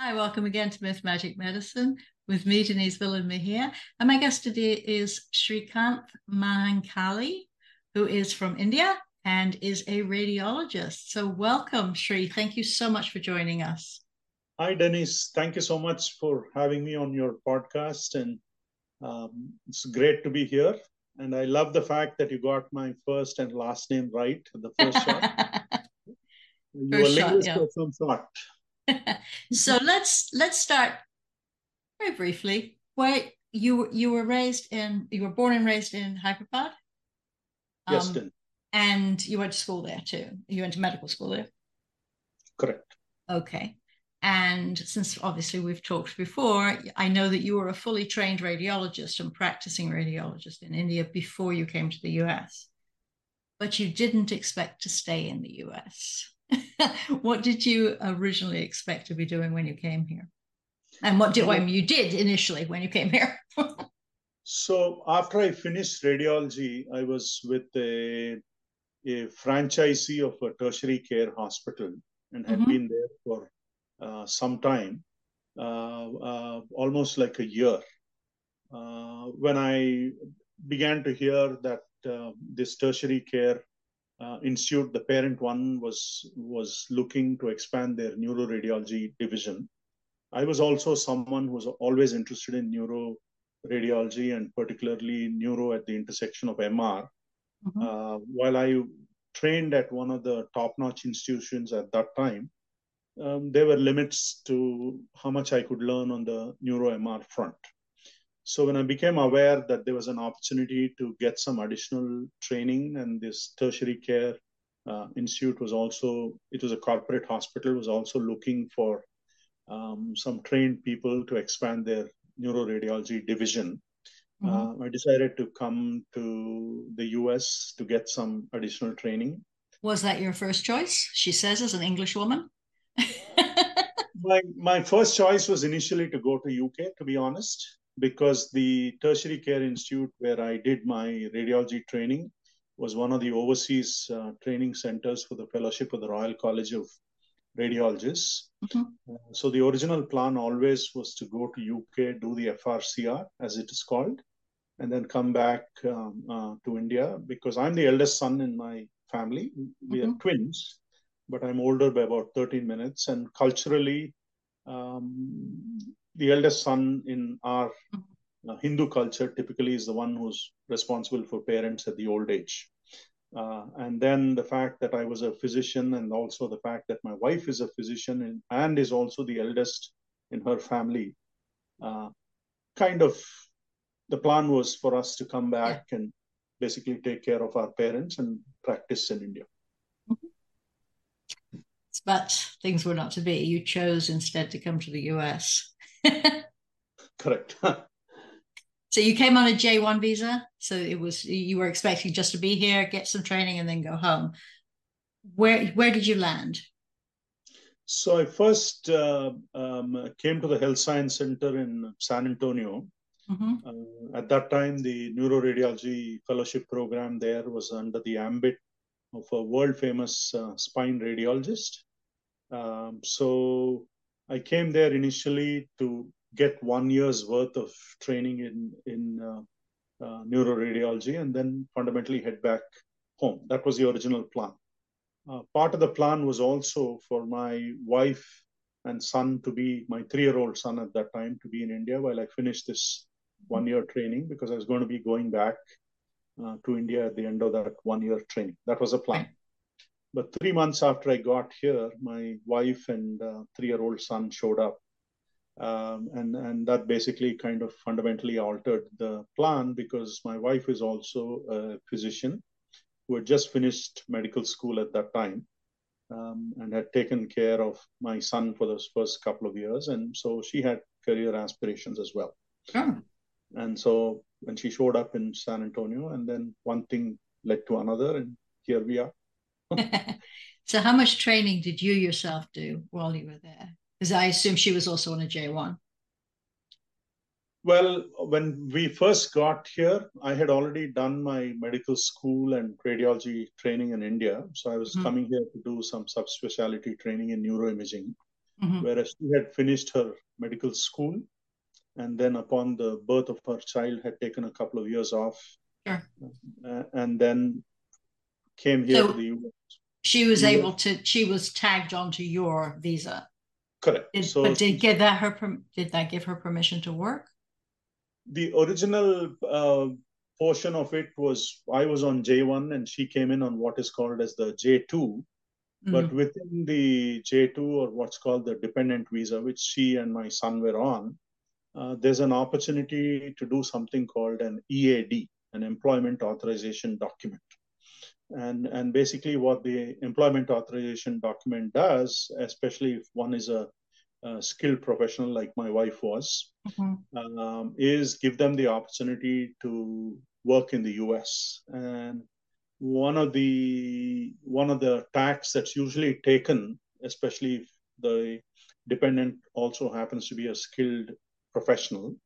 Hi, welcome again to Myth Magic Medicine with me, Denise Billen Mejia. And my guest today is Srikanth Mahankali, who is from India and is a radiologist. So, welcome, Sri. Thank you so much for joining us. Hi, Denise. Thank you so much for having me on your podcast. And um, it's great to be here. And I love the fact that you got my first and last name right the first shot. you First were shot, yeah. of some sort. so let's let's start very briefly. Where you you were raised in you were born and raised in Hyderabad, Yes, um, and you went to school there too. You went to medical school there. Correct. Okay. And since obviously we've talked before, I know that you were a fully trained radiologist and practicing radiologist in India before you came to the US. But you didn't expect to stay in the US. what did you originally expect to be doing when you came here? And what did you did initially when you came here? So after I finished radiology, I was with a, a franchisee of a tertiary care hospital and had Mhm. been there for uh, some time, uh, uh, almost like a year. Uh, when I began to hear that uh, this tertiary care uh, institute, the parent one, was was looking to expand their neuroradiology division. I was also someone who was always interested in neuro radiology and particularly neuro at the intersection of MR. Mhm. Uh, while I trained at one of the top-notch institutions at that time, um, there were limits to how much I could learn on the neuro MR front. So when I became aware that there was an opportunity to get some additional training, and this tertiary care uh, institute was also it was a corporate hospital was also looking for um, some trained people to expand their neuroradiology division. Mhm. Uh, I decided to come to the US to get some additional training. Was that your first choice? She says as an English woman. My, my first choice was initially to go to UK, to be honest, because the Tertiary Care Institute, where I did my radiology training, was one of the overseas uh, training centers for the fellowship of the Royal College of Radiologists. Mhm. Uh, so the original plan always was to go to UK, do the FRCR, as it is called, and then come back um, uh, to India because I'm the eldest son in my family. We are Mhm. twins, but I'm older by about 13 minutes. And culturally, um, the eldest son in our uh, Hindu culture typically is the one who's responsible for parents at the old age. Uh, and then the fact that I was a physician, and also the fact that my wife is a physician and, and is also the eldest in her family, uh, kind of the plan was for us to come back and basically take care of our parents and practice in India. but things were not to be. You chose instead to come to the US. Correct. so you came on a J1 visa. So it was you were expecting just to be here, get some training, and then go home. Where where did you land? so I first uh, um, came to the Health Science Center in San Antonio. Mhm. Uh, at that time, the neuroradiology fellowship program there was under the ambit of a world famous uh, spine radiologist. Um, so I came there initially to get one year's worth of training in in uh, uh, neuroradiology and then fundamentally head back home. That was the original plan. Uh, part of the plan was also for my wife and son to be my three-year-old son at that time to be in India while I finished this one-year training because I was going to be going back uh, to India at the end of that one-year training. That was a plan. But three months after I got here, my wife and uh, three-year-old son showed up, um, and and that basically kind of fundamentally altered the plan because my wife is also a physician who had just finished medical school at that time, um, and had taken care of my son for those first couple of years, and so she had career aspirations as well. Sure. And so when she showed up in San Antonio, and then one thing led to another, and here we are. so how much training did you yourself do while you were there? Because I assume she was also on a J1. Well, when we first got here, I had already done my medical school and radiology training in India. So I was Mhm. coming here to do some subspecialty training in neuroimaging. mm-hmm. whereas she had finished her medical school and then upon the birth of her child had taken a couple of years off sure. uh, and then came here so to the US. She was US. able to. She was tagged onto your visa. Correct. Did, so but did give that her? Did that give her permission to work? The original uh, portion of it was I was on J one and she came in on what is called as the J 2 mm-hmm. But within the J two or what's called the dependent visa, which she and my son were on, uh, there's an opportunity to do something called an EAD, an employment authorization document. And, and basically, what the employment authorization document does, especially if one is a, a skilled professional like my wife was, mm-hmm. um, is give them the opportunity to work in the US. And one of the one of the tax that's usually taken, especially if the dependent also happens to be a skilled professional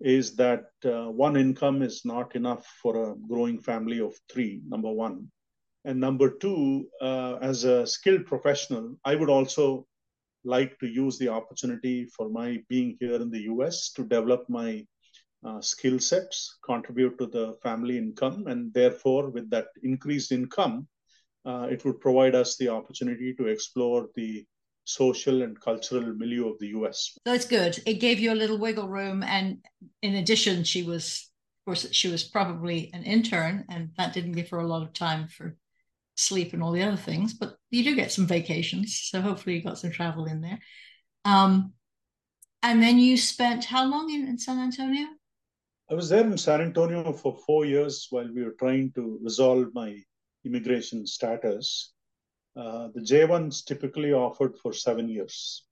is that uh, one income is not enough for a growing family of three, number one. And number two, uh, as a skilled professional, I would also like to use the opportunity for my being here in the US to develop my uh, skill sets, contribute to the family income, and therefore, with that increased income, uh, it would provide us the opportunity to explore the social and cultural milieu of the US. It's good. It gave you a little wiggle room. And in addition, she was, of course, she was probably an intern, and that didn't give her a lot of time for sleep and all the other things. But you do get some vacations. So hopefully you got some travel in there. Um, and then you spent how long in, in San Antonio? I was there in San Antonio for four years while we were trying to resolve my immigration status. Uh, the J1s typically offered for seven years.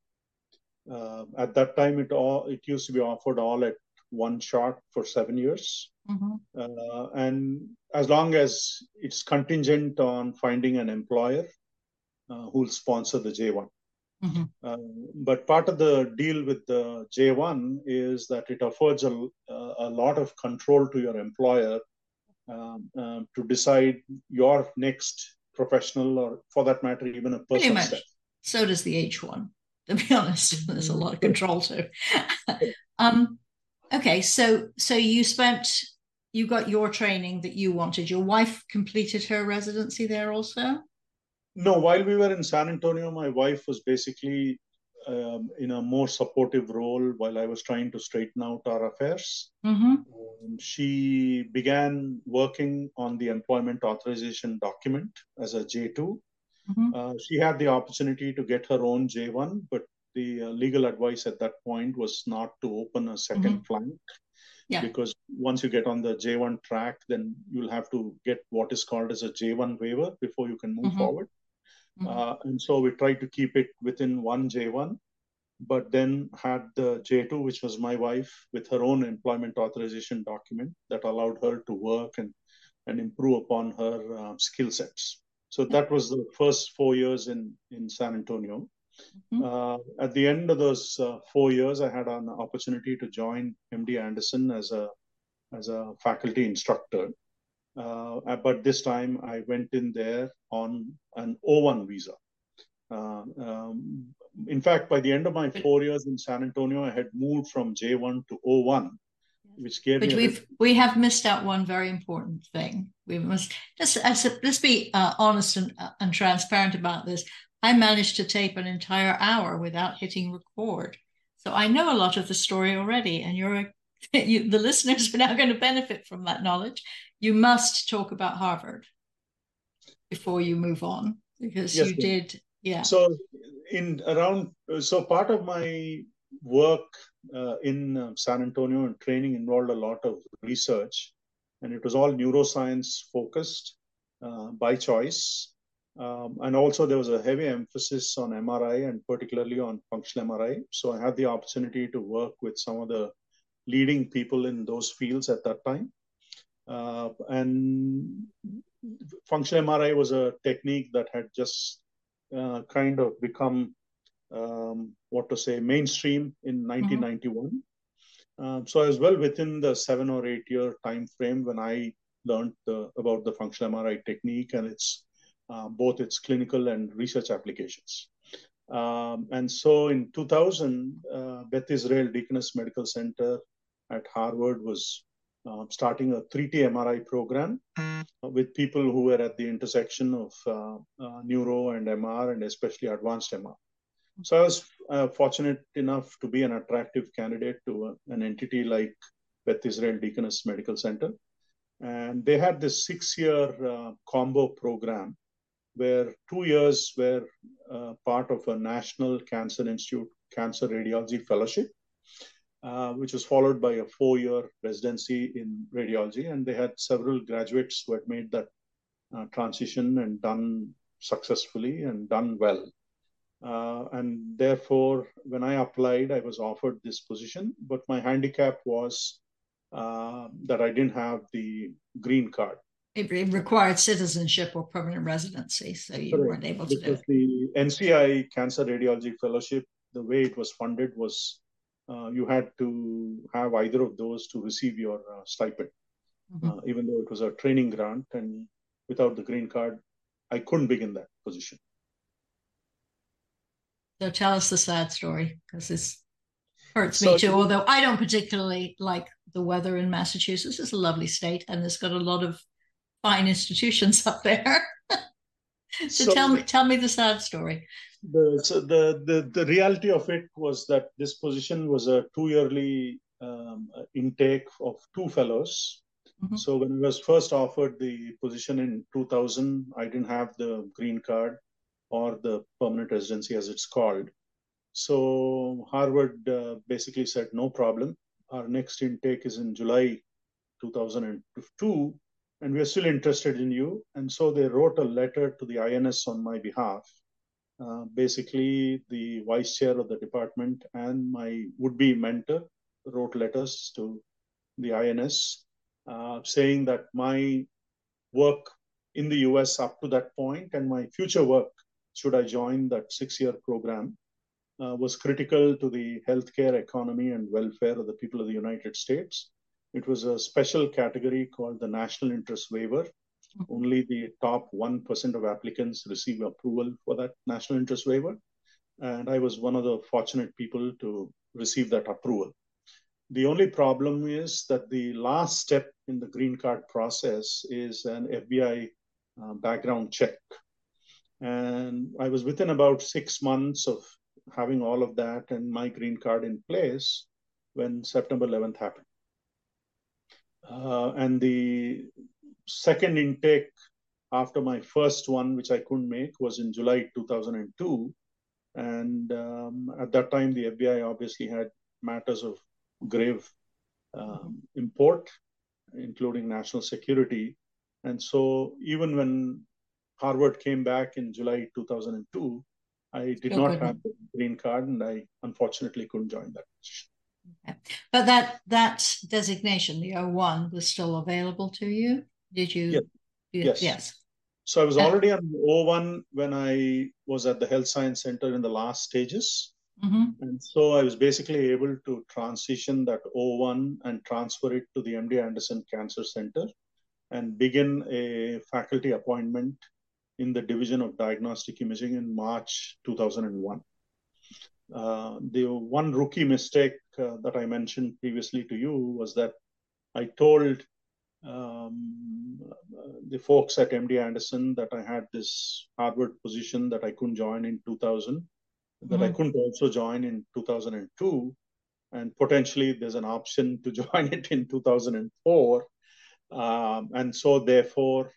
Uh, at that time, it all it used to be offered all at one shot for seven years, mm-hmm. uh, and as long as it's contingent on finding an employer uh, who'll sponsor the J1. Mm-hmm. Uh, but part of the deal with the J1 is that it affords a, a lot of control to your employer um, to decide your next professional or for that matter even a personal much. Step. so does the h1 to be honest there's a lot of control too um okay so so you spent you got your training that you wanted your wife completed her residency there also no while we were in san antonio my wife was basically um, in a more supportive role while I was trying to straighten out our affairs. Mm-hmm. Um, she began working on the employment authorization document as a J2. Mm-hmm. Uh, she had the opportunity to get her own J1, but the uh, legal advice at that point was not to open a 2nd mm-hmm. flank. Yeah. Because once you get on the J1 track, then you'll have to get what is called as a J1 waiver before you can move mm-hmm. forward. Mm-hmm. Uh, and so we tried to keep it within one J1, but then had the J2, which was my wife, with her own employment authorization document that allowed her to work and, and improve upon her uh, skill sets. So that was the first four years in, in San Antonio. Mm-hmm. Uh, at the end of those uh, four years, I had an opportunity to join MD Anderson as a as a faculty instructor. Uh, but this time I went in there on an O1 visa. Uh, um, in fact, by the end of my four years in San Antonio, I had moved from J1 to O1, which gave which me. We've, we have missed out one very important thing. We must just let's be uh, honest and, uh, and transparent about this. I managed to tape an entire hour without hitting record. So I know a lot of the story already, and you're you, the listeners are now going to benefit from that knowledge. You must talk about Harvard before you move on because yes, you did yeah. So in around so part of my work uh, in uh, san antonio and training involved a lot of research and it was all neuroscience focused uh, by choice um, and also there was a heavy emphasis on mri and particularly on functional mri so i had the opportunity to work with some of the leading people in those fields at that time uh, and functional MRI was a technique that had just uh, kind of become um, what to say mainstream in 1991. Mm-hmm. Um, so I was well within the seven or eight year time frame when I learned the, about the functional MRI technique and its uh, both its clinical and research applications. Um, and so in 2000, uh, Beth Israel Deaconess Medical Center at Harvard was uh, starting a 3T MRI program uh, with people who were at the intersection of uh, neuro and MR and especially advanced MR. So I was fortunate enough to be an attractive candidate to an entity like Beth Israel Deaconess Medical Center. And they had this six year combo program where two years were uh, part of a National Cancer Institute Cancer Radiology Fellowship, uh, which was followed by a four year residency in radiology. And they had several graduates who had made that uh, transition and done successfully and done well. Uh, and therefore, when I applied, I was offered this position, but my handicap was uh, that I didn't have the green card it, it required citizenship or permanent residency, so you Correct. weren't able to because do it. The NCI Cancer Radiology Fellowship, the way it was funded was uh, you had to have either of those to receive your uh, stipend, mm-hmm. uh, even though it was a training grant. And without the green card, I couldn't begin that position. So tell us the sad story because this hurts so me too. Although I don't particularly like the weather in Massachusetts, it's a lovely state and it's got a lot of fine institutions up there. so, so, tell me tell me the sad story. The, so the, the the reality of it was that this position was a two yearly um, intake of two fellows. Mm-hmm. So when I was first offered the position in 2000, I didn't have the green card or the permanent residency as it's called. So Harvard uh, basically said no problem. Our next intake is in July 2002 and we are still interested in you. And so they wrote a letter to the INS on my behalf. Uh, basically, the vice chair of the department and my would be mentor wrote letters to the INS uh, saying that my work in the US up to that point and my future work, should I join that six year program, uh, was critical to the healthcare economy and welfare of the people of the United States it was a special category called the national interest waiver. Mm-hmm. Only the top 1% of applicants receive approval for that national interest waiver. And I was one of the fortunate people to receive that approval. The only problem is that the last step in the green card process is an FBI uh, background check. And I was within about six months of having all of that and my green card in place when September 11th happened. Uh, and the second intake after my first one, which I couldn't make, was in July 2002. And um, at that time, the FBI obviously had matters of grave um, import, including national security. And so, even when Harvard came back in July 2002, I did not have the green card, and I unfortunately couldn't join that position. But that that designation, the O1, was still available to you? Did you? Yes. yes. yes. So I was already on O1 when I was at the Health Science Center in the last stages. Mm-hmm. And so I was basically able to transition that O1 and transfer it to the MD Anderson Cancer Center and begin a faculty appointment in the Division of Diagnostic Imaging in March 2001. Uh, the one rookie mistake uh, that I mentioned previously to you was that I told um, the folks at MD Anderson that I had this Harvard position that I couldn't join in 2000, mm-hmm. that I mm-hmm. couldn't also join in 2002, and potentially there's an option to join it in 2004. Um, and so, therefore,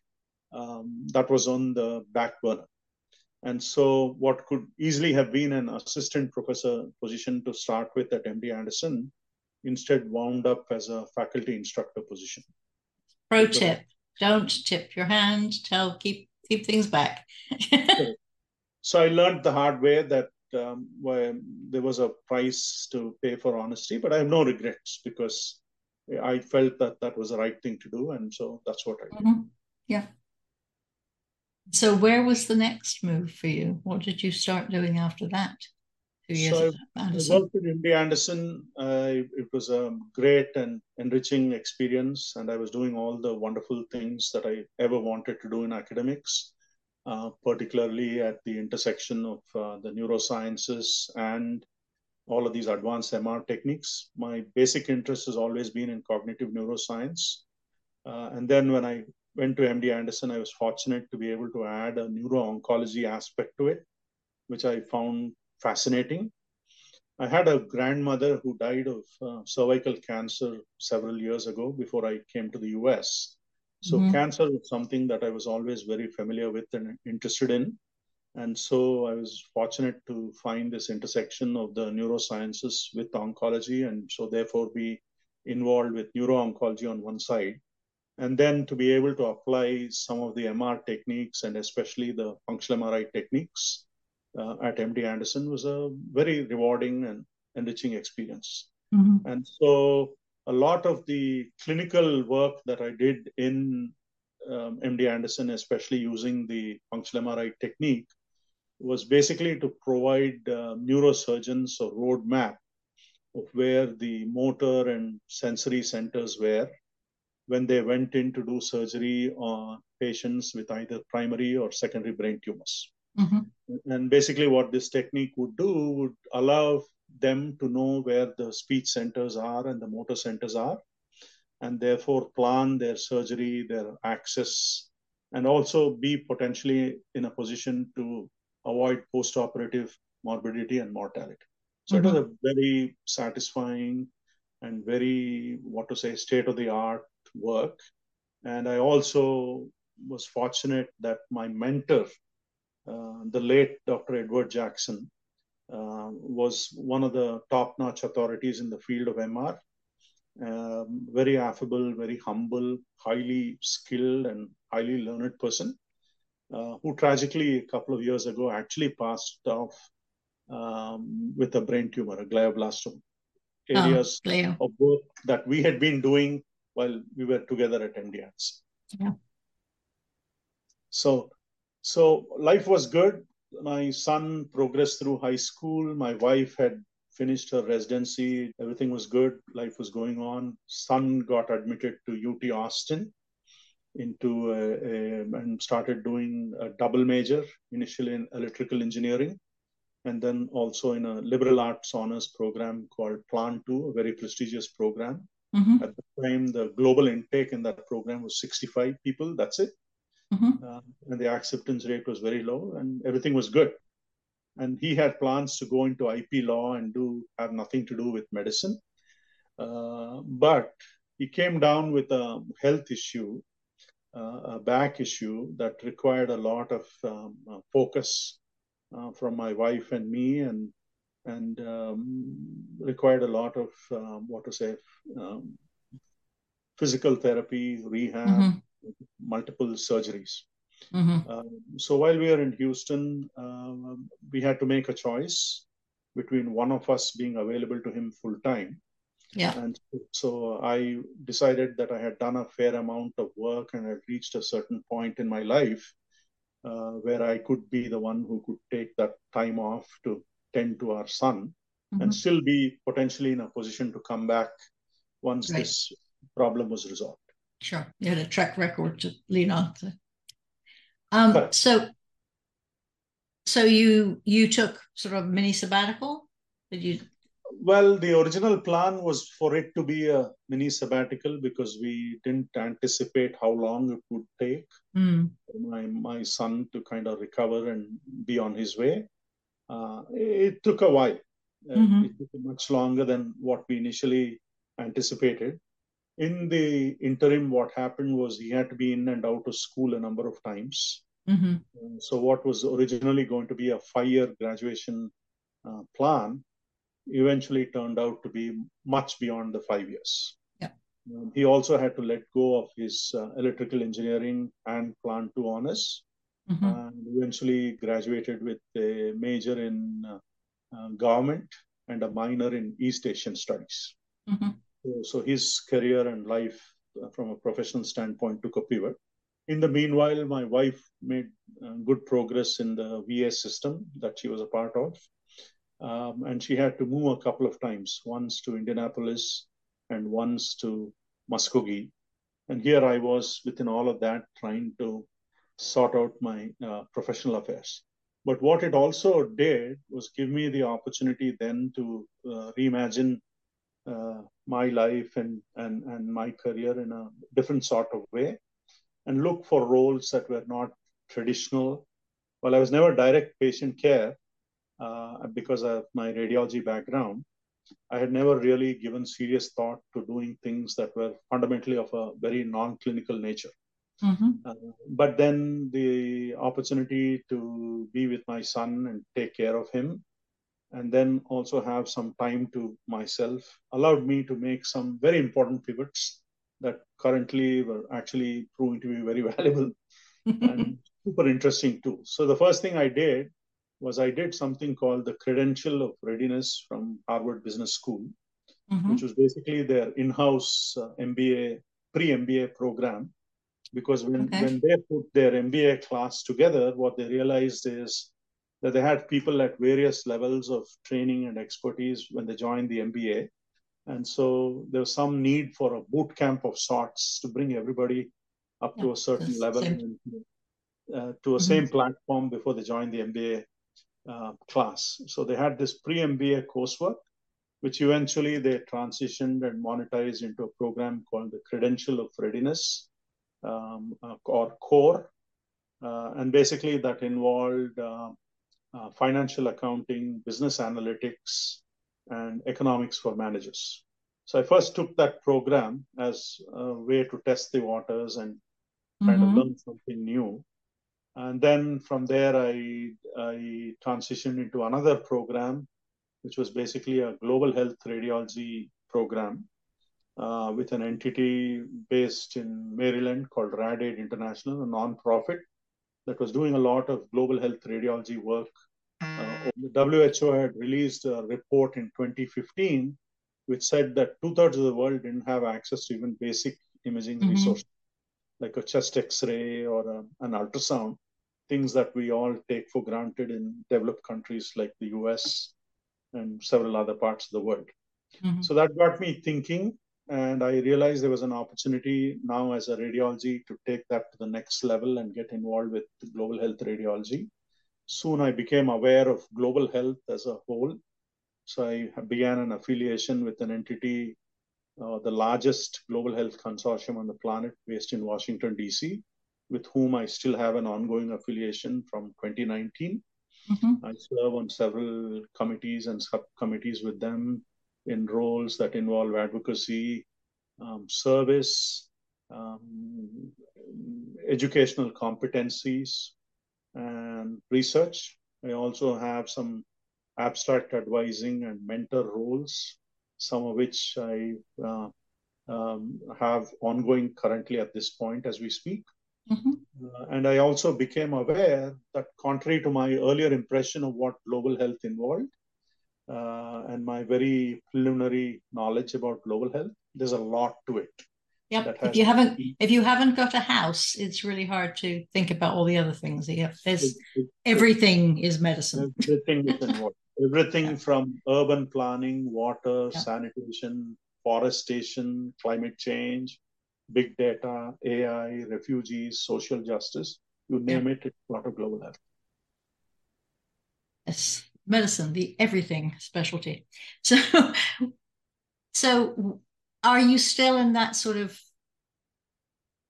um, that was on the back burner. And so, what could easily have been an assistant professor position to start with at MD Anderson instead wound up as a faculty instructor position. Pro tip don't tip your hand, tell, keep, keep things back. so, I learned the hard way that um, there was a price to pay for honesty, but I have no regrets because I felt that that was the right thing to do. And so, that's what I did. Mm-hmm. Yeah. So, where was the next move for you? What did you start doing after that? Two years so I worked at MD Anderson. Uh, it was a great and enriching experience, and I was doing all the wonderful things that I ever wanted to do in academics. uh, particularly at the intersection of uh, the neurosciences and all of these advanced MR techniques. My basic interest has always been in cognitive neuroscience. Uh, and then when I went to MD Anderson, I was fortunate to be able to add a neuro-oncology aspect to it, which I found fascinating. I had a grandmother who died of uh, cervical cancer several years ago before I came to the US. So mm-hmm. cancer was something that I was always very familiar with and interested in. And so I was fortunate to find this intersection of the neurosciences with oncology, and so therefore be involved with neuro-oncology on one side. And then to be able to apply some of the MR techniques and especially the functional MRI techniques uh, at MD Anderson was a very rewarding and enriching experience. Mm-hmm. And so a lot of the clinical work that I did in um, MD Anderson, especially using the functional MRI technique, was basically to provide uh, neurosurgeons a roadmap of where the motor and sensory centers were when they went in to do surgery on patients with either primary or secondary brain tumors. Mm-hmm. And basically, what this technique would do would allow them to know where the speech centers are and the motor centers are, and therefore plan their surgery, their access, and also be potentially in a position to avoid post-operative morbidity and mortality. So mm-hmm. it was a very satisfying and very, what to say, state-of-the-art work. And I also was fortunate that my mentor, uh, the late Dr. Edward Jackson, uh, was one of the top-notch authorities in the field of MR. Um, very affable, very humble, highly skilled, and highly learned person, uh, who tragically a couple of years ago actually passed off um, with a brain tumor, a glioblastoma. Oh, Areas oh, of work that we had been doing while we were together at MDRs. Yeah. So, so life was good my son progressed through high school. My wife had finished her residency. Everything was good. Life was going on. Son got admitted to UT Austin into a, a, and started doing a double major, initially in electrical engineering, and then also in a liberal arts honors program called Plan 2, a very prestigious program. Mm-hmm. At the time, the global intake in that program was 65 people. That's it. Mm-hmm. Uh, and the acceptance rate was very low, and everything was good. And he had plans to go into IP law and do have nothing to do with medicine. Uh, but he came down with a health issue, uh, a back issue that required a lot of um, uh, focus uh, from my wife and me, and and um, required a lot of um, what to say um, physical therapy, rehab, mm-hmm multiple surgeries. Mm-hmm. Uh, so while we are in Houston, uh, we had to make a choice between one of us being available to him full time. Yeah. And so I decided that I had done a fair amount of work and had reached a certain point in my life uh, where I could be the one who could take that time off to tend to our son mm-hmm. and still be potentially in a position to come back once right. this problem was resolved. Sure. You had a track record to lean on. To. Um, so, so you you took sort of mini sabbatical? Did you? Well, the original plan was for it to be a mini sabbatical because we didn't anticipate how long it would take mm. my my son to kind of recover and be on his way. Uh, it took a while. Uh, mm-hmm. It took much longer than what we initially anticipated in the interim, what happened was he had to be in and out of school a number of times. Mm-hmm. So, what was originally going to be a five year graduation uh, plan eventually turned out to be much beyond the five years. Yeah. Um, he also had to let go of his uh, electrical engineering and plan two honors, mm-hmm. and eventually graduated with a major in uh, uh government and a minor in East Asian studies. Mm-hmm. So his career and life uh, from a professional standpoint took a pivot. In the meanwhile, my wife made uh, good progress in the VA system that she was a part of. Um, and she had to move a couple of times, once to Indianapolis and once to Muskogee. And here I was within all of that trying to sort out my uh, professional affairs. But what it also did was give me the opportunity then to uh, reimagine uh, my life and, and, and my career in a different sort of way and look for roles that were not traditional. Well, I was never direct patient care uh, because of my radiology background. I had never really given serious thought to doing things that were fundamentally of a very non clinical nature. Mm-hmm. Uh, but then the opportunity to be with my son and take care of him, and then also have some time to myself, allowed me to make some very important pivots that currently were actually proving to be very valuable and super interesting too. So the first thing I did was I did something called the Credential of Readiness from Harvard Business School, mm-hmm. which was basically their in-house uh, MBA, pre-MBA program because when, okay. when they put their MBA class together, what they realized is that they had people at various levels of training and expertise when they joined the MBA. And so there was some need for a boot camp of sorts to bring everybody up yeah, to a certain level and, uh, to a mm-hmm. same platform before they joined the MBA uh, class. So they had this pre-MBA coursework, which eventually they transitioned and monetized into a program called the Credential of Readiness, um, uh, or core. Uh, and basically that involved uh, financial accounting, business analytics, and economics for managers. So I first took that program as a way to test the waters and kind mm-hmm. of learn something new. And then from there, I, I transitioned into another program, which was basically a global health radiology program uh, with an entity based in Maryland called RAD-AID International, a nonprofit that was doing a lot of global health radiology work. Uh, the WHO had released a report in 2015 which said that two thirds of the world didn't have access to even basic imaging mm-hmm. resources like a chest x ray or a, an ultrasound, things that we all take for granted in developed countries like the US and several other parts of the world. Mm-hmm. So that got me thinking and I realized there was an opportunity now as a radiology to take that to the next level and get involved with global health radiology. Soon I became aware of global health as a whole. So I began an affiliation with an entity, uh, the largest global health consortium on the planet based in Washington, D.C., with whom I still have an ongoing affiliation from 2019. Mm-hmm. I serve on several committees and subcommittees with them in roles that involve advocacy, um, service, um, educational competencies, and research. I also have some abstract advising and mentor roles, some of which I uh, um, have ongoing currently at this point as we speak. Mm-hmm. Uh, and I also became aware that, contrary to my earlier impression of what global health involved, Uh, and my very preliminary knowledge about global health, there's a lot to it. Yep. If you haven't, if you haven't got a house, it's really hard to think about all the other things. There's it, it, everything is medicine. Everything is involved. Everything yeah. from urban planning, water, yeah. sanitation, forestation, climate change, big data, AI, refugees, social justice. You name yeah. it, it's part of global health. Yes medicine, the everything specialty. So, so are you still in that sort of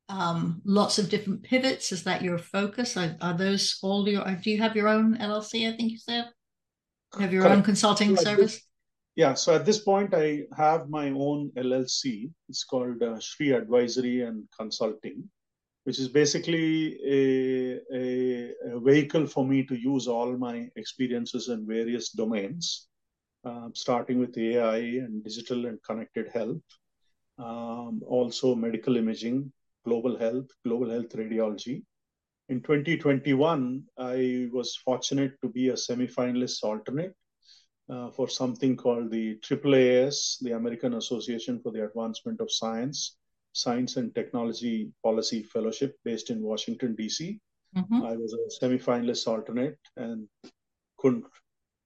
um, lots of different pivots? Is that your focus? Are, are those all your? Do you have your own LLC? I think you said. You have your Correct. own consulting so service. This, yeah. So at this point, I have my own LLC. It's called uh, Shri Advisory and Consulting which is basically a, a, a, vehicle for me to use all my experiences in various domains, uh, starting with AI and digital and connected health, um, also medical imaging, global health, global health radiology. In 2021, I was fortunate to be a semi-finalist alternate uh, for something called the AAAS, the American Association for the Advancement of Science, Science and Technology Policy Fellowship based in Washington, D.C. Mm-hmm. I was a semi-finalist alternate and couldn't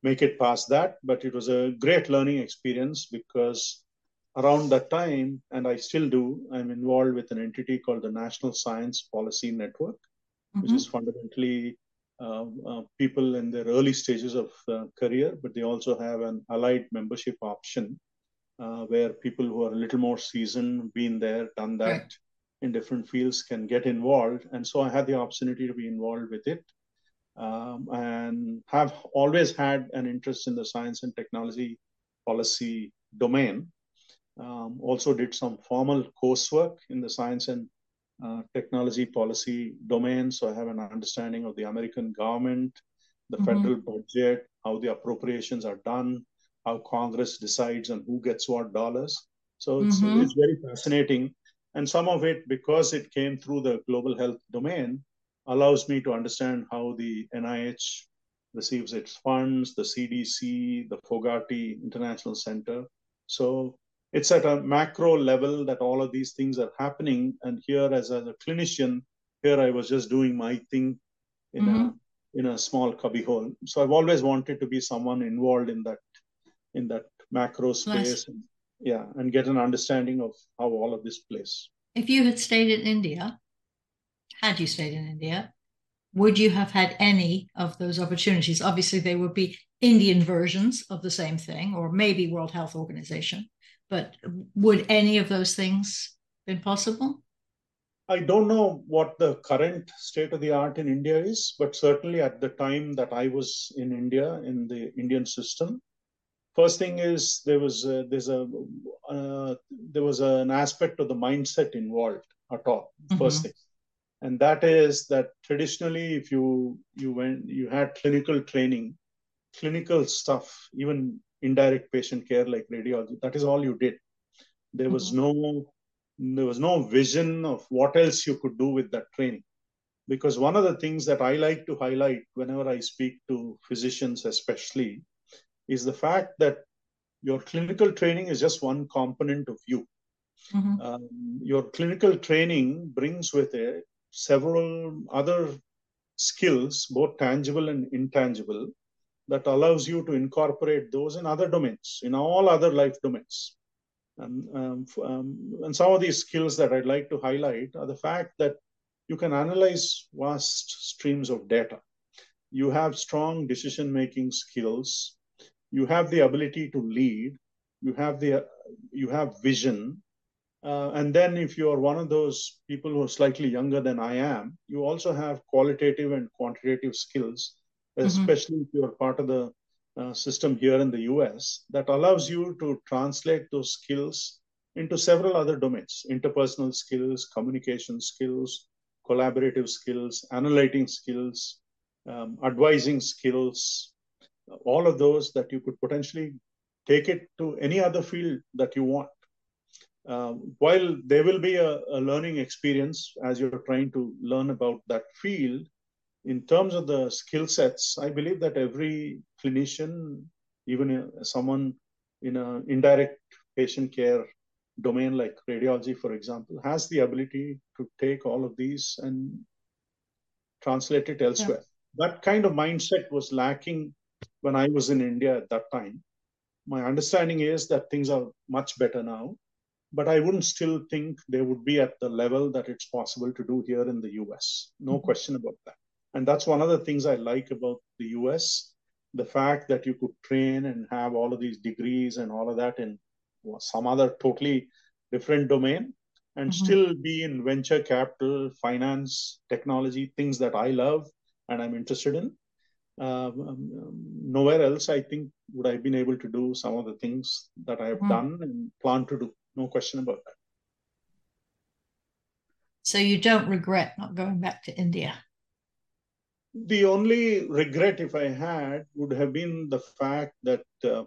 make it past that, but it was a great learning experience because around that time, and I still do, I'm involved with an entity called the National Science Policy Network, mm-hmm. which is fundamentally uh, uh, people in their early stages of uh, career, but they also have an allied membership option uh, where people who are a little more seasoned, been there, done that right. in different fields, can get involved. And so I had the opportunity to be involved with it. Um, and have always had an interest in the science and technology policy domain. Um, also did some formal coursework in the science and uh, technology policy domain. So I have an understanding of the American government, the mm-hmm. federal budget, how the appropriations are done, how Congress decides on who gets what dollars. So it's, mm-hmm. it's very fascinating. And some of it, because it came through the global health domain, allows me to understand how the NIH receives its funds, the CDC, the Fogarty International Center. So it's at a macro level that all of these things are happening. And here, as a clinician, here I was just doing my thing in mm-hmm. a in a small cubbyhole. So I've always wanted to be someone involved in that in that macro space. Nice. And, yeah, and get an understanding of how all of this plays. If you had stayed in India, had you stayed in India, would you have had any of those opportunities? Obviously, they would be Indian versions of the same thing, or maybe World Health Organization. But would any of those things been possible? I don't know what the current state of the art in India is, but certainly at the time that I was in India, in the Indian system, first thing is there was a, there's a uh, there was an aspect of the mindset involved at all. Mm-hmm. First thing, and that is that traditionally, if you you went you had clinical training, clinical stuff, even indirect patient care like radiology. That is all you did. There was mm-hmm. no there was no vision of what else you could do with that training. Because one of the things that I like to highlight whenever I speak to physicians, especially, is the fact that your clinical training is just one component of you. Mm-hmm. Um, your clinical training brings with it several other skills, both tangible and intangible, that allows you to incorporate those in other domains, in all other life domains. And, um, um, and some of these skills that I'd like to highlight are the fact that you can analyze vast streams of data. You have strong decision making skills. You have the ability to lead. You have the you have vision. Uh, and then, if you are one of those people who are slightly younger than I am, you also have qualitative and quantitative skills Mm-hmm. especially mm-hmm. if you're part of the uh, system here in the US, that allows you to translate those skills into several other domains interpersonal skills, communication skills, collaborative skills, analyzing skills, um, advising skills, all of those that you could potentially take it to any other field that you want. Uh, while there will be a, a learning experience as you're trying to learn about that field, in terms of the skill sets, I believe that every clinician, even someone in an indirect patient care domain like radiology, for example, has the ability to take all of these and translate it elsewhere. Yeah. That kind of mindset was lacking when I was in India at that time. My understanding is that things are much better now, but I wouldn't still think they would be at the level that it's possible to do here in the US. No mm-hmm. question about that. And that's one of the things I like about the US the fact that you could train and have all of these degrees and all of that in some other totally different domain and mm-hmm. still be in venture capital, finance, technology, things that I love and I'm interested in. Um, um, nowhere else, I think, would I have been able to do some of the things that I have mm-hmm. done and plan to do. No question about that. So you don't regret not going back to India? The only regret, if I had, would have been the fact that uh,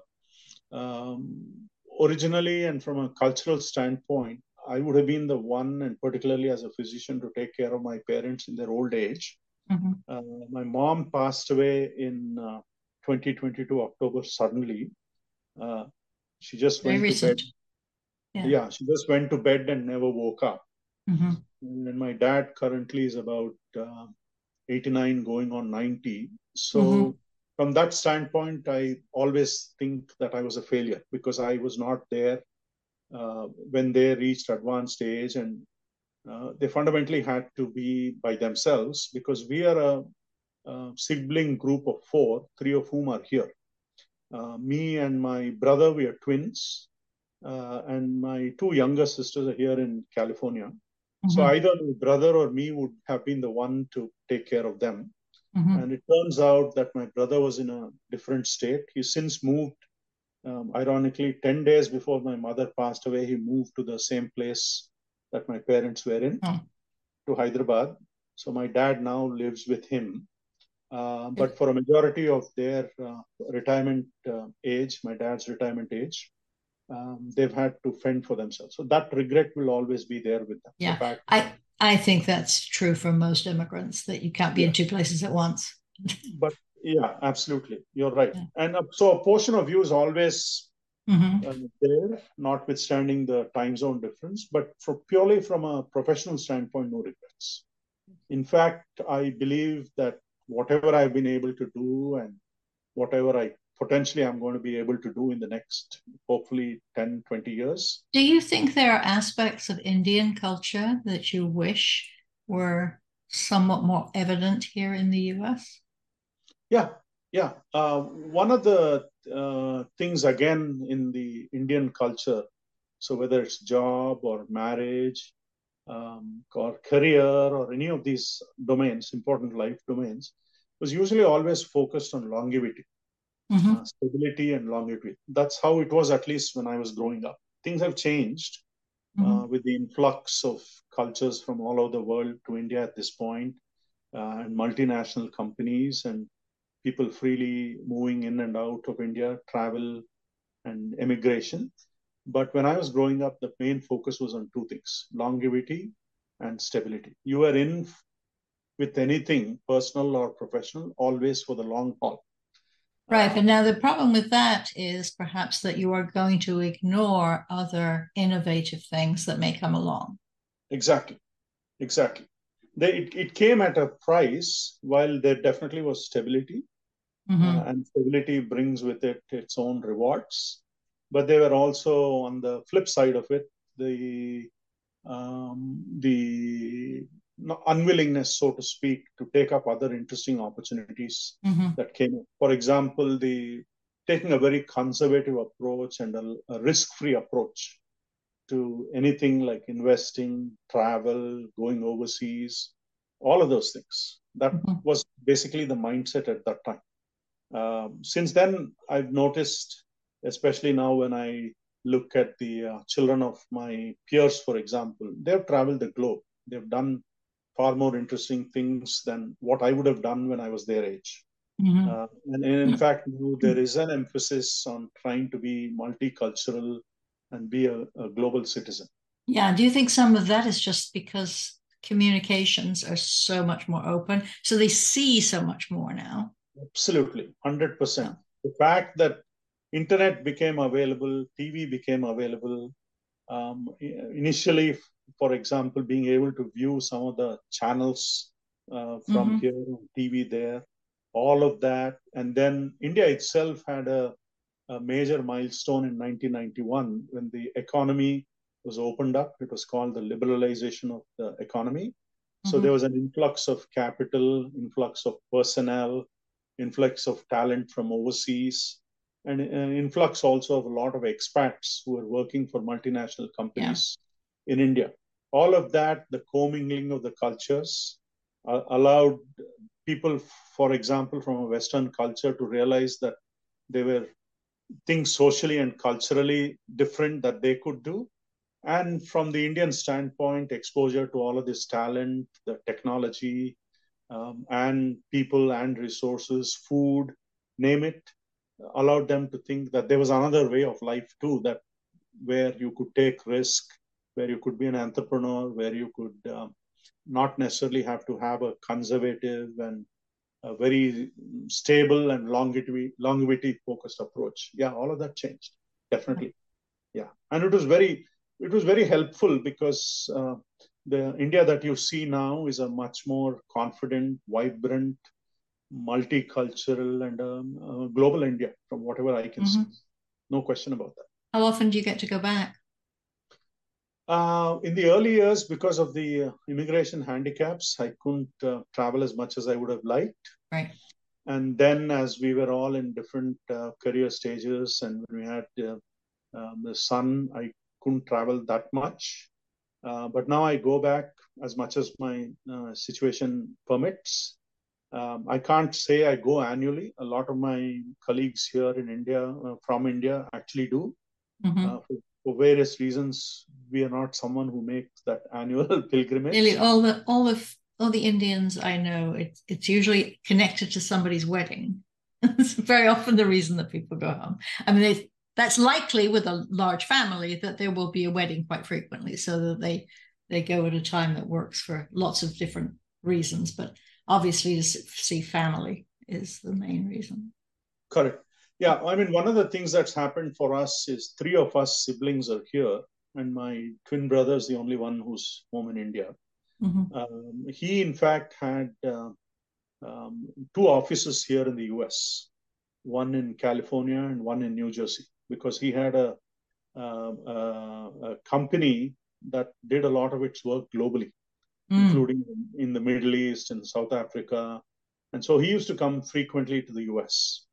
um, originally and from a cultural standpoint, I would have been the one, and particularly as a physician, to take care of my parents in their old age. Mm-hmm. Uh, my mom passed away in uh, 2022 October suddenly. Uh, she just Very went recent. to bed. Yeah. yeah. she just went to bed and never woke up. Mm-hmm. And my dad currently is about uh, 89 going on 90 so mm-hmm. from that standpoint i always think that i was a failure because i was not there uh, when they reached advanced age and uh, they fundamentally had to be by themselves because we are a, a sibling group of four, three of whom are here. Uh, me and my brother, we are twins, uh, and my two younger sisters are here in California. Mm-hmm. So either my brother or me would have been the one to take care of them. Mm-hmm. And it turns out that my brother was in a different state. He since moved. Um, ironically, 10 days before my mother passed away, he moved to the same place that my parents were in, mm. to Hyderabad. So my dad now lives with him. Uh, but for a majority of their uh, retirement uh, age, my dad's retirement age, um, they've had to fend for themselves. So that regret will always be there with them. Yeah, I I think that's true for most immigrants that you can't be yeah. in two places at once. but yeah, absolutely, you're right. Yeah. And uh, so a portion of you is always mm-hmm. there, notwithstanding the time zone difference. But for purely from a professional standpoint, no regrets. In fact, I believe that whatever I've been able to do and whatever I potentially I'm going to be able to do in the next, hopefully, 10, 20 years. Do you think there are aspects of Indian culture that you wish were somewhat more evident here in the US? Yeah, yeah. Uh, one of the uh, things, again, in the Indian culture, so whether it's job or marriage um, or career or any of these domains, important life domains, was usually always focused on longevity mm-hmm. uh, stability and longevity. That's how it was, at least when I was growing up. Things have changed uh, mm-hmm. uh, with the influx of cultures from all over the world to India at this point, uh, and multinational companies and people freely moving in and out of India, travel and immigration. But when I was growing up, the main focus was on two things longevity and stability. You were in with anything, personal or professional, always for the long haul. Right. But now the problem with that is perhaps that you are going to ignore other innovative things that may come along. Exactly. Exactly. They, it, it came at a price while there definitely was stability. Mm-hmm. Uh, and stability brings with it its own rewards. But they were also on the flip side of it, the um, the unwillingness, so to speak, to take up other interesting opportunities mm-hmm. that came. For example, the taking a very conservative approach and a, a risk-free approach to anything like investing, travel, going overseas, all of those things. That mm-hmm. was basically the mindset at that time. Um, since then, I've noticed, especially now when I look at the uh, children of my peers, for example, they've traveled the globe. They've done far more interesting things than what I would have done when I was their age. Mm-hmm. Uh, and, and, in fact, there is an emphasis on trying to be multicultural and be a, a, global citizen. Yeah. Do you think some of that is just because communications are so much more open? So they see so much more now? Absolutely. 100%. Yeah. The fact that internet became available, TV became available. Um, initially, for example, being able to view some of the channels uh, from mm-hmm. here on TV there, all of that. And then India itself had a, a major milestone in 1991 when the economy was opened up. It was called the liberalization of the economy. Mm-hmm. So there was an influx of capital, influx of personnel, influx of talent from overseas, and an influx also of a lot of expats who are working for multinational companies in India. All of that, the commingling of the cultures, uh, allowed people, for example, from a Western culture to realize that there were things socially and culturally different that they could do. And from the Indian standpoint, exposure to all of this talent, the technology, um, and people and resources, food, name it, allowed them to think that there was another way of life too, that where you could take risk, where you could be an entrepreneur, where you could um, not necessarily have to have a conservative and a very stable and longevity longevity focused approach. Yeah, all of that changed definitely. Yeah, and it was very it was very helpful because uh, the India that you see now is a much more confident, vibrant, multicultural, and um, uh, global India from whatever I can mm-hmm. see. No question about that. How often do you get to go back? Uh, in the early years, because of the uh, immigration handicaps, I couldn't uh, travel as much as I would have liked. Right. And then, as we were all in different uh, career stages, and when we had uh, um, the son, I couldn't travel that much. Uh, but now I go back as much as my situation permits. Um, I can't say I go annually. A lot of my colleagues here in India, from India, actually do. Mm-hmm. For, for various reasons, we are not someone who makes that annual pilgrimage. Nearly all the all the all the Indians I know, it's it's usually connected to somebody's wedding. it's very often the reason that people go home. I mean, they, that's likely with a large family that there will be a wedding quite frequently, so that they they go at a time that works for lots of different reasons. But obviously, to see family is the main reason. Correct. Yeah, I mean, one of the things that's happened for us is three of us siblings are here, and my twin brother is the only one who's home in India. Mm-hmm. Um, he, in fact, had uh, um, two offices here in the US, one in California and one in New Jersey, because he had a, uh, a company that did a lot of its work globally, mm. including in the Middle East and South Africa. And so he used to come frequently to the US.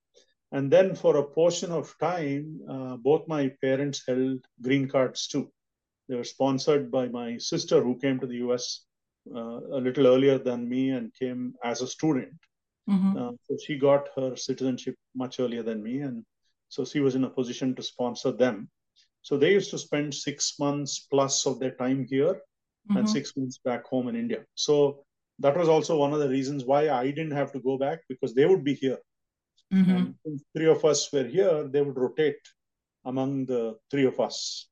And then for a portion of time, uh, both my parents held green cards too. They were sponsored by my sister who came to the US uh, a little earlier than me and came as a student. Mm-hmm. Uh, so she got her citizenship much earlier than me. And so she was in a position to sponsor them. So they used to spend six months plus of their time here mm-hmm. and six months back home in India. So that was also one of the reasons why I didn't have to go back because they would be here. Mm-hmm. Three of us were here, they would rotate among the three of us.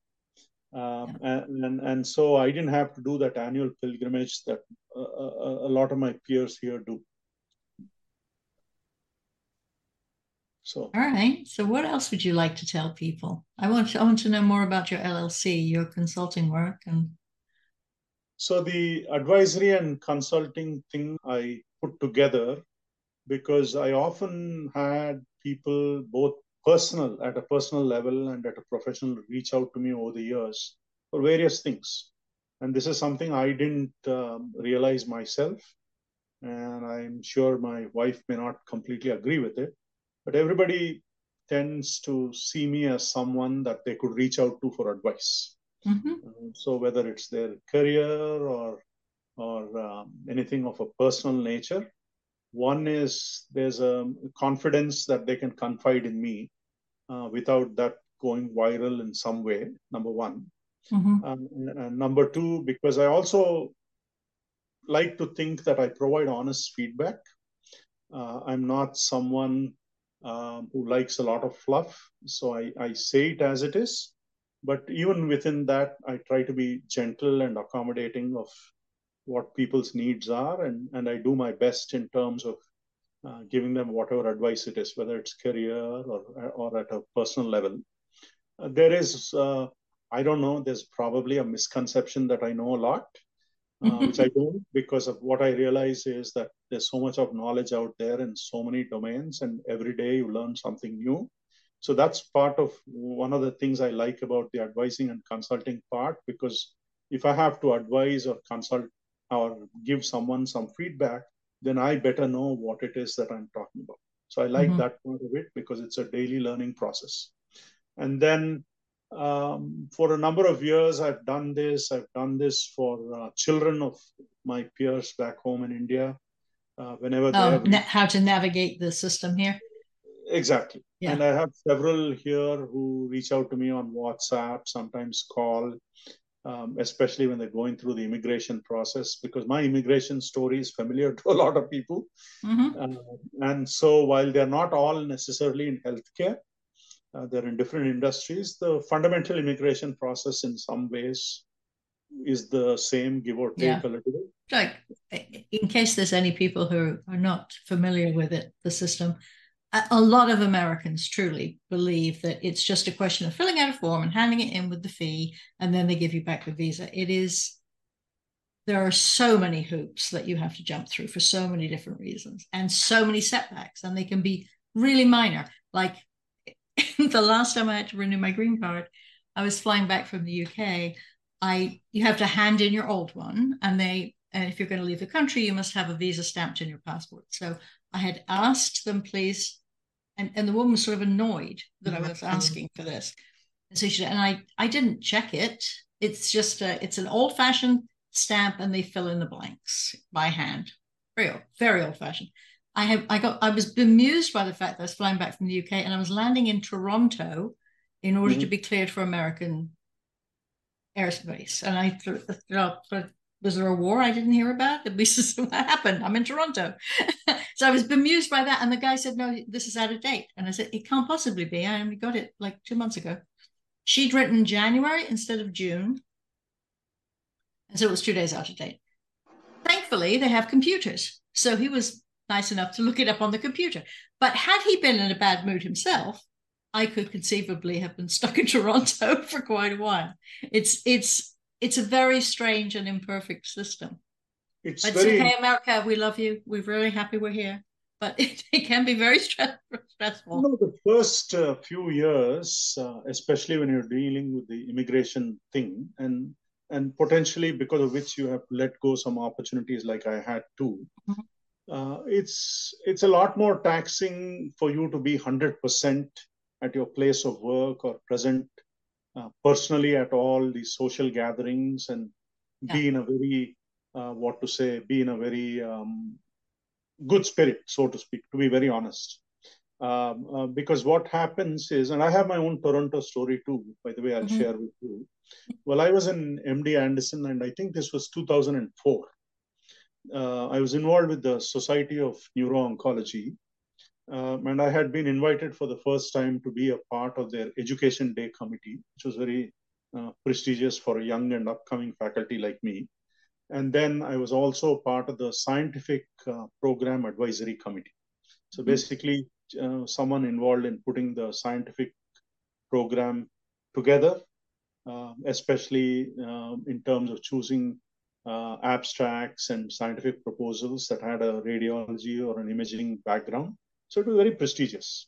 Um, yeah. and, and, and so I didn't have to do that annual pilgrimage that a, a, a lot of my peers here do. So, all right. So, what else would you like to tell people? I want to, I want to know more about your LLC, your consulting work, and so the advisory and consulting thing I put together because I often had people, both personal, at a personal level and at a professional, reach out to me over the years for various things. And this is something I didn't um, realize myself. And I'm sure my wife may not completely agree with it. But everybody tends to see me as someone that they could reach out to for advice. Mm-hmm. Um, so whether it's their career or or um, anything of a personal nature, one is there's a confidence that they can confide in me uh, without that going viral in some way. Number one. Mm-hmm. Um, and number two, because I also like to think that I provide honest feedback. Uh, I'm not someone um, who likes a lot of fluff, so I, I say it as it is. But even within that, I try to be gentle and accommodating of what people's needs are, and, and I do my best in terms of uh, giving them whatever advice it is, whether it's career or, or at a personal level. Uh, there is, uh, I don't know, there's probably a misconception that I know a lot, uh, which I don't, because of what I realize is that there's so much of knowledge out there in so many domains, and every day you learn something new. So that's part of one of the things I like about the advising and consulting part, because if I have to advise or consult or give someone some feedback, then I better know what it is that I'm talking about. So I like mm-hmm. that part of it because it's a daily learning process. And then um, for a number of years, I've done this. I've done this for uh, children of my peers back home in India. Uh, whenever oh, na- how to navigate the system here. Exactly. Yeah. And I have several here who reach out to me on WhatsApp, sometimes call, um, especially when they're going through the immigration process, because my immigration story is familiar to a lot of people. Mm-hmm. Uh, and so while they're not all necessarily in healthcare, uh, they're in different industries, the fundamental immigration process in some ways is the same, give or take yeah. a little bit. Like, in case there's any people who are not familiar with it, the system, a lot of Americans truly believe that it's just a question of filling out a form and handing it in with the fee, and then they give you back the visa. It is, there are so many hoops that you have to jump through for so many different reasons and so many setbacks, and they can be really minor. Like the last time I had to renew my green card, I was flying back from the UK. I you have to hand in your old one, and they and if you're going to leave the country, you must have a visa stamped in your passport. So I had asked them, please, and, and the woman was sort of annoyed that I was asking for this. And so she and I I didn't check it. It's just a it's an old fashioned stamp, and they fill in the blanks by hand. Very old, very old fashioned. I have I got I was bemused by the fact that I was flying back from the UK and I was landing in Toronto in order mm-hmm. to be cleared for American airspace. And I thought, was there a war I didn't hear about? At least what happened. I'm in Toronto. so I was bemused by that. And the guy said, no, this is out of date. And I said, it can't possibly be. I only got it like two months ago. She'd written January instead of June. And so it was two days out of date. Thankfully, they have computers. So he was nice enough to look it up on the computer. But had he been in a bad mood himself, I could conceivably have been stuck in Toronto for quite a while. It's it's it's a very strange and imperfect system. It's, it's very... okay, America. We love you. We're really happy we're here, but it, it can be very stress, stressful. You know, the first uh, few years, uh, especially when you're dealing with the immigration thing, and and potentially because of which you have let go some opportunities, like I had too. Mm-hmm. Uh, it's it's a lot more taxing for you to be hundred percent at your place of work or present uh, personally at all these social gatherings and yeah. be in a very uh, what to say be in a very um, good spirit so to speak to be very honest um, uh, because what happens is and i have my own toronto story too by the way i'll mm-hmm. share with you well i was in md anderson and i think this was 2004 uh, i was involved with the society of neuro-oncology um, and I had been invited for the first time to be a part of their Education Day committee, which was very uh, prestigious for a young and upcoming faculty like me. And then I was also part of the Scientific uh, Program Advisory Committee. So mm-hmm. basically, uh, someone involved in putting the scientific program together, uh, especially um, in terms of choosing uh, abstracts and scientific proposals that had a radiology or an imaging background so it was very prestigious.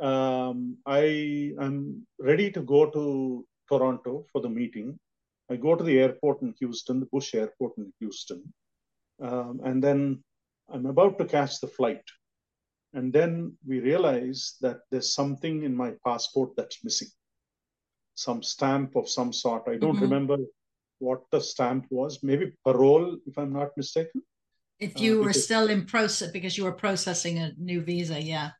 Um, I am ready to go to Toronto for the meeting. I go to the airport in Houston, the Bush Airport in Houston, um, and then I'm about to catch the flight. And then we realize that there's something in my passport that's missing, some stamp of some sort. I don't mm-hmm. remember what the stamp was, maybe parole, if I'm not mistaken. If uh, you uh, were still in process because you were processing a new visa, yeah.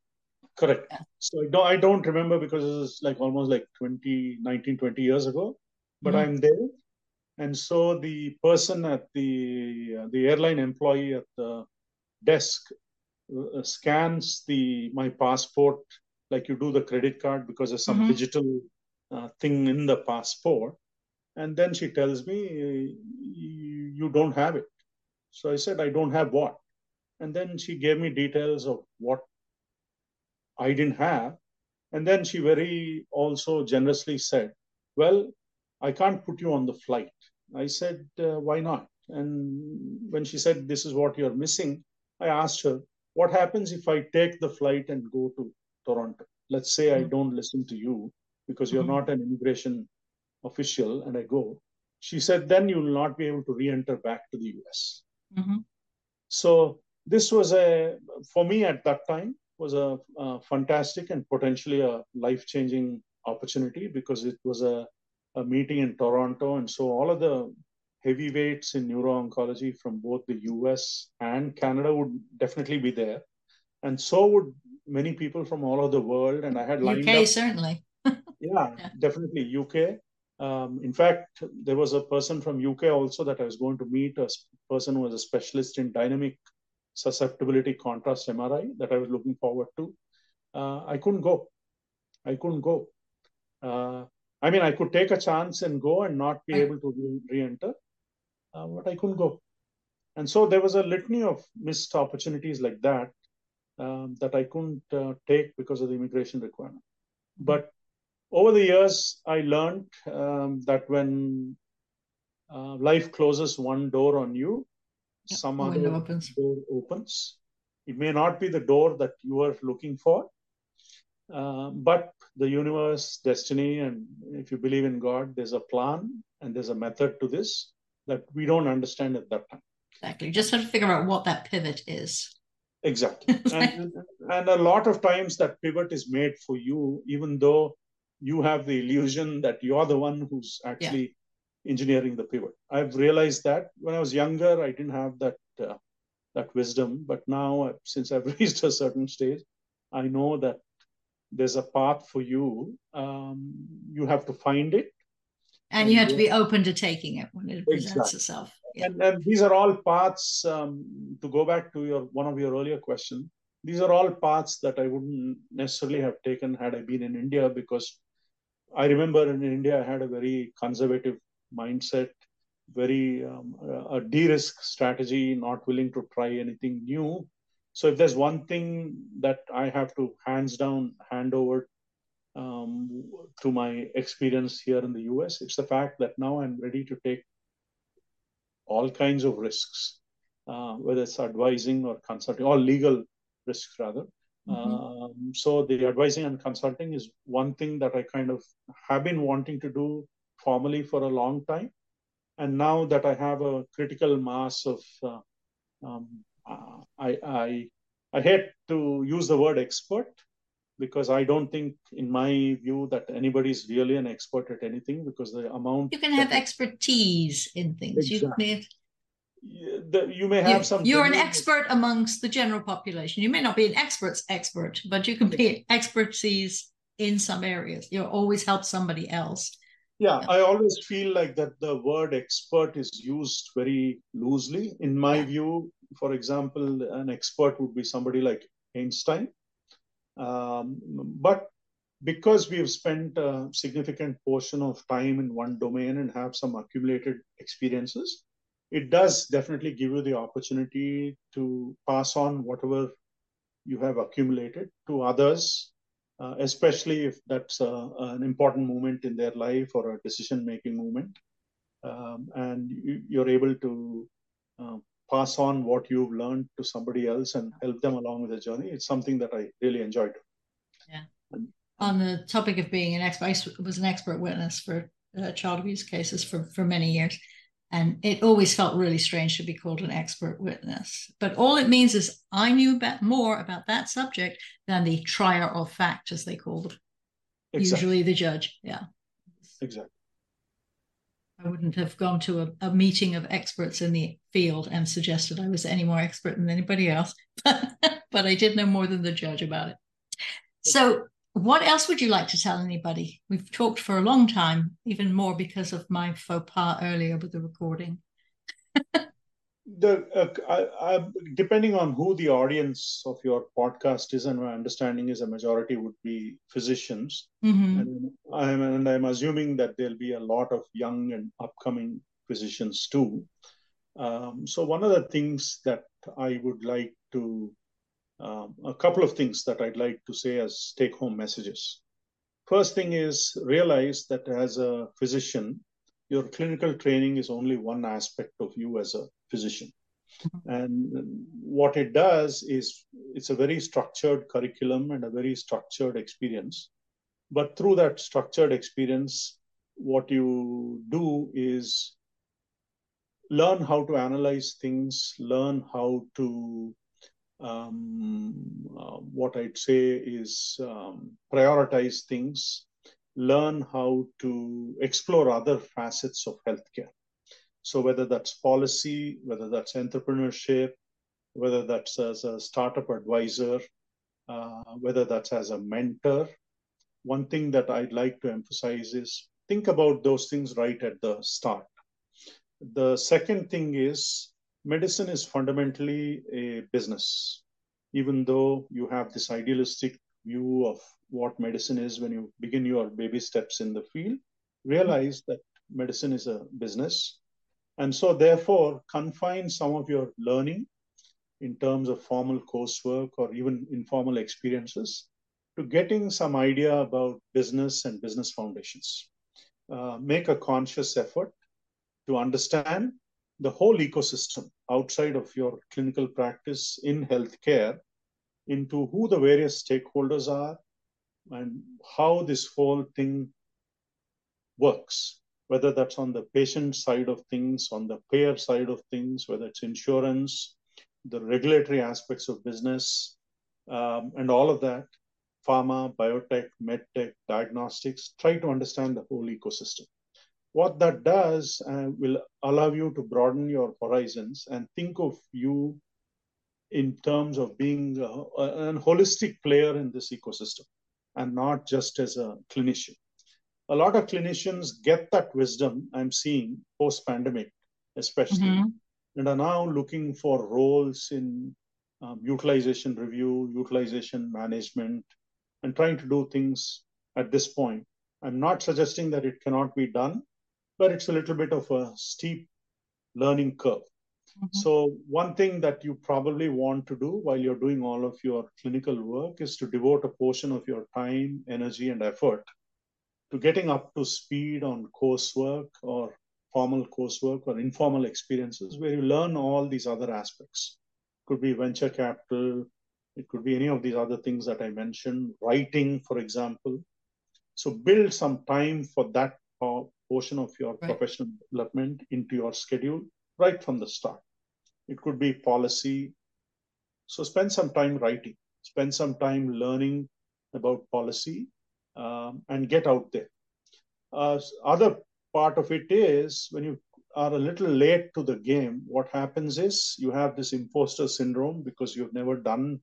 Correct. Yeah. So I don't, I don't remember because it was like almost like 20, 19, 20 years ago, but mm-hmm. I'm there. And so the person at the uh, the airline employee at the desk uh, scans the my passport like you do the credit card because there's some mm-hmm. digital uh, thing in the passport and then she tells me you don't have it so I said, I don't have what? And then she gave me details of what I didn't have. And then she very also generously said, Well, I can't put you on the flight. I said, uh, Why not? And when she said, This is what you're missing, I asked her, What happens if I take the flight and go to Toronto? Let's say mm-hmm. I don't listen to you because you're mm-hmm. not an immigration official and I go. She said, Then you will not be able to re enter back to the US. Mm-hmm. So this was a for me at that time was a, a fantastic and potentially a life changing opportunity because it was a, a meeting in Toronto, and so all of the heavyweights in neuro oncology from both the US and Canada would definitely be there. And so would many people from all over the world. And I had lined UK, up. certainly. yeah, yeah, definitely. UK. Um, in fact, there was a person from UK also that I was going to meet, a person who was a specialist in dynamic susceptibility contrast MRI that I was looking forward to. Uh, I couldn't go. I couldn't go. Uh, I mean, I could take a chance and go and not be able to re enter, uh, but I couldn't go. And so there was a litany of missed opportunities like that um, that I couldn't uh, take because of the immigration requirement. But over the years, I learned um, that when uh, life closes one door on you, yep, some other opens. door opens. It may not be the door that you are looking for, Uh, but the universe, destiny, and if you believe in God, there's a plan and there's a method to this that we don't understand at that time. Exactly. You Just have to figure out what that pivot is. Exactly. and, and a lot of times that pivot is made for you, even though you have the illusion that you're the one who's actually yeah. engineering the pivot. I've realized that when I was younger, I didn't have that uh, that wisdom, but now since I've reached a certain stage, I know that there's a path for you. Um, you have to find it, and, and you have to be open to taking it when it presents exactly. itself. Yeah. And, and these are all paths. Um, to go back to your one of your earlier questions, these are all paths that I wouldn't necessarily have taken had I been in India because I remember in India, I had a very conservative mindset, very um, a de-risk strategy, not willing to try anything new. So if there's one thing that I have to hands down hand over um, to my experience here in the US, it's the fact that now I'm ready to take all kinds of risks, uh, whether it's advising or consulting, or legal risks rather. Mm-hmm. Um, so the advising and consulting is one thing that I kind of have been wanting to do formally for a long time, and now that I have a critical mass of, uh, um, uh, I, I I hate to use the word expert because I don't think, in my view, that anybody is really an expert at anything because the amount you can have expertise in things. Exactly. You may the, you may have you, some. You're an expert amongst the general population. You may not be an expert's expert, but you can be expertise in some areas. You always help somebody else. Yeah, yeah, I always feel like that the word expert is used very loosely. In my yeah. view, for example, an expert would be somebody like Einstein. Um, but because we have spent a significant portion of time in one domain and have some accumulated experiences, it does definitely give you the opportunity to pass on whatever you have accumulated to others, uh, especially if that's a, an important moment in their life or a decision making moment. Um, and you, are able to uh, pass on what you've learned to somebody else and help them along with the journey. It's something that I really enjoyed. Yeah. On the topic of being an expert, I was an expert witness for uh, child abuse cases for, for many years. And it always felt really strange to be called an expert witness. But all it means is I knew more about that subject than the trier of fact, as they call them. Exactly. Usually the judge. Yeah. Exactly. I wouldn't have gone to a, a, meeting of experts in the field and suggested I was any more expert than anybody else. but I did know more than the judge about it. So what else would you like to tell anybody? We've talked for a long time, even more because of my faux pas earlier with the recording. the uh, I, I, depending on who the audience of your podcast is, and my understanding is a majority would be physicians, mm-hmm. and I'm and I'm assuming that there'll be a lot of young and upcoming physicians too. Um, so one of the things that I would like to um, a couple of things that I'd like to say as take home messages. First thing is realize that as a physician, your clinical training is only one aspect of you as a physician. Mm-hmm. And what it does is it's a very structured curriculum and a very structured experience. But through that structured experience, what you do is learn how to analyze things, learn how to um, uh, what I'd say is um, prioritize things, learn how to explore other facets of healthcare. So, whether that's policy, whether that's entrepreneurship, whether that's as a startup advisor, uh, whether that's as a mentor, one thing that I'd like to emphasize is think about those things right at the start. The second thing is medicine is fundamentally a business. Even though you have this idealistic view of what medicine is when you begin your baby steps in the field, realize that medicine is a business. And so, therefore, confine some of your learning in terms of formal coursework or even informal experiences to getting some idea about business and business foundations. Uh, make a conscious effort to understand the whole ecosystem outside of your clinical practice in healthcare into who the various stakeholders are, and how this whole thing works, whether that's on the patient side of things, on the payer side of things, whether it's insurance, the regulatory aspects of business, um, and all of that, pharma, biotech, medtech, diagnostics, try to understand the whole ecosystem. What that does uh, will allow you to broaden your horizons and think of you in terms of being a, a, a holistic player in this ecosystem and not just as a clinician. A lot of clinicians get that wisdom I'm seeing post pandemic, especially, mm-hmm. and are now looking for roles in um, utilization review, utilization management, and trying to do things at this point. I'm not suggesting that it cannot be done, but it's a little bit of a steep learning curve. Mm-hmm. So, one thing that you probably want to do while you're doing all of your clinical work is to devote a portion of your time, energy, and effort to getting up to speed on coursework or formal coursework or informal experiences where you learn all these other aspects. It could be venture capital, it could be any of these other things that I mentioned, writing, for example. So, build some time for that portion of your right. professional development into your schedule right from the start. It could be policy. So spend some time writing, spend some time learning about policy um, and get out there. Uh, other part of it is when you are a little late to the game, what happens is you have this imposter syndrome because you've never done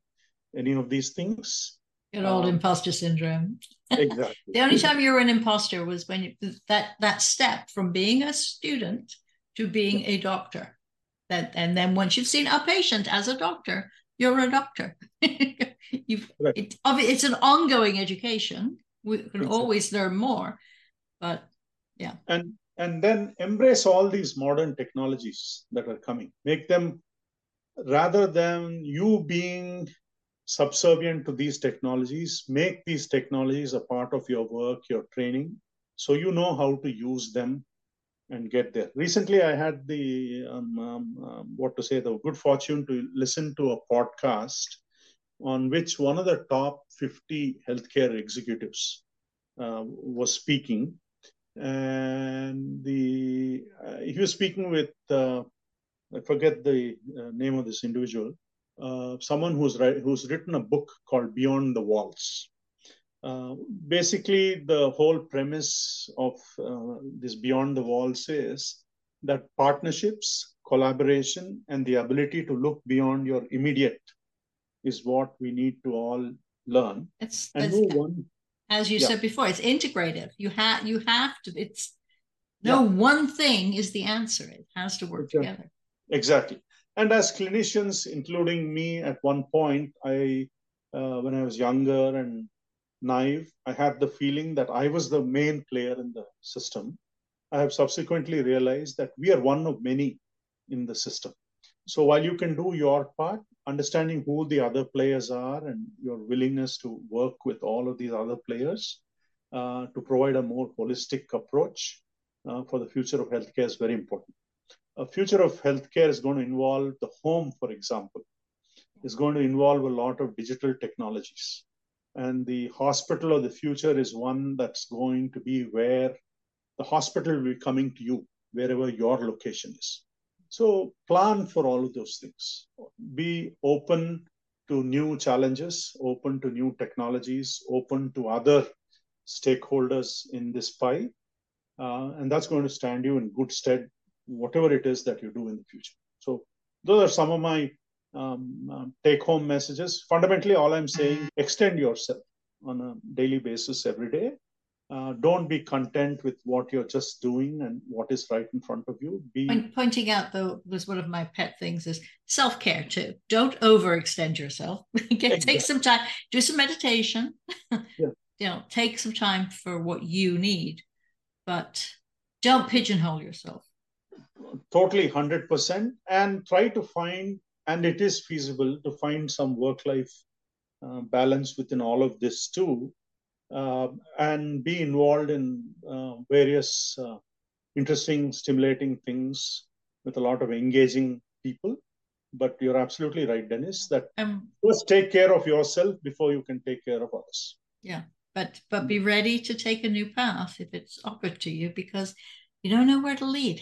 any of these things. Good old um, imposter syndrome. Exactly. the only time you were an imposter was when you, that that step from being a student to being a doctor. That and then once you've seen a patient as a doctor, you're a doctor. You've it, it's an ongoing education. We can exactly. always learn more, but yeah. And and then embrace all these modern technologies that are coming. Make them rather than you being subservient to these technologies, make these technologies a part of your work, your training, so you know how to use them and get there. Recently, I had the um, um, um, what to say the good fortune to listen to a podcast on which one of the top 50 healthcare executives uh, was speaking, and the uh, he was speaking with uh, I forget the uh, name of this individual, uh, someone who's who's written a book called Beyond the Walls. Uh, basically, the whole premise of uh, this Beyond the Walls is that partnerships, collaboration, and the ability to look beyond your immediate is what we need to all learn. It's, and it's, one, as you yeah. said before, it's integrative. You have you have to. It's no yeah. one thing is the answer. It has to work exactly. together. Exactly. And as clinicians, including me, at one point, I uh, when I was younger and naive. I had the feeling that I was the main player in the system. I have subsequently realized that we are one of many in the system. So while you can do your part, understanding who the other players are and your willingness to work with all of these other players uh, to provide a more holistic approach uh, for the future of healthcare is very important. A future of healthcare is going to involve the home, for example, is going to involve a lot of digital technologies and the hospital of the future is one that's going to be where the hospital will be coming to you wherever your location is. So plan for all of those things. Be open to new challenges, open to new technologies, open to other stakeholders in this pie. Uh, and that's going to stand you in good stead, whatever it is that you do in the future. So those are some of my um, um, take home messages. Fundamentally, all I'm saying, extend yourself on a daily basis every day. Uh, don't be content with what you're just doing and what is right in front of you. Be Point, pointing out though was one of my pet things is self care too. Don't overextend yourself. Exactly. Take some time, do some meditation. yeah. You know, take some time for what you need, but don't pigeonhole yourself. Totally, hundred percent, and try to find and it is feasible to find some work life uh, balance within all of this too uh, and be involved in uh, various uh, interesting stimulating things with a lot of engaging people. But you're absolutely right Denise that um, first take care of yourself before you can take care of others. Yeah but but be ready to take a new path if it's offered to you because you don't know where to lead.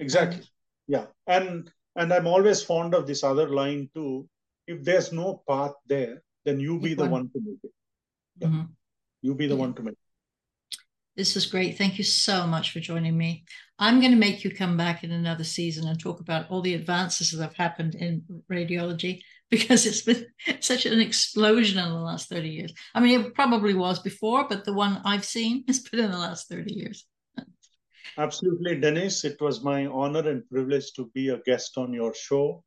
Exactly. Yeah. And and I'm always fond of this other line too. If there's no path there, then you be the one. to make it. Yeah. Mm-hmm. You be the yeah. one to make it. This was great. Thank you so much for joining me. I'm going to make you come back in another season and talk about all the advances that have happened in radiology because it's been such an explosion in the last 30 years. I mean, it probably was before, but the one I've seen has been in the last 30 years. Absolutely, Denise. It was my honor and privilege to be a guest on your show.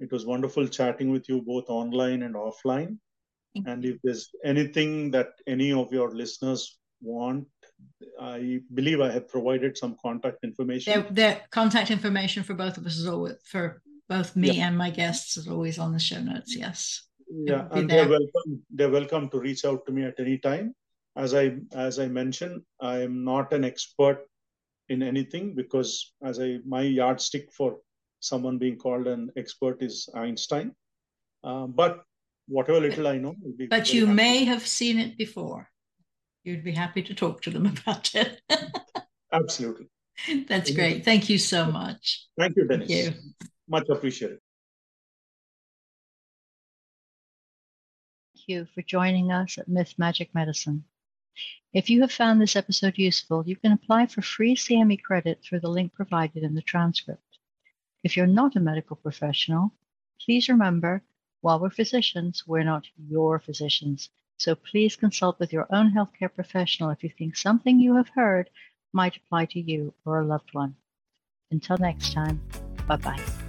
It was wonderful chatting with you both online and offline. And if there's anything that any of your listeners want, I believe I have provided some contact information. The contact information for both of us is always for both me yeah. and my guests is always on the show notes. Yes. Yeah, and they're welcome. They're welcome to reach out to me at any time. As I as I mentioned, I am not an expert in anything because as I my yardstick for someone being called an expert is Einstein. Uh, but whatever little I know, but you happy. may have seen it before. You'd be happy to talk to them about it. Absolutely. That's great. Thank you so much. Thank you, Denise. Thank you. Much appreciated. Thank you for joining us at Myth Magic Medicine. If you have found this episode useful, you can apply for free CME credit through the link provided in the transcript. If you're not a medical professional, please remember while we're physicians, we're not your physicians. So please consult with your own healthcare professional if you think something you have heard might apply to you or a loved one. Until next time, bye bye.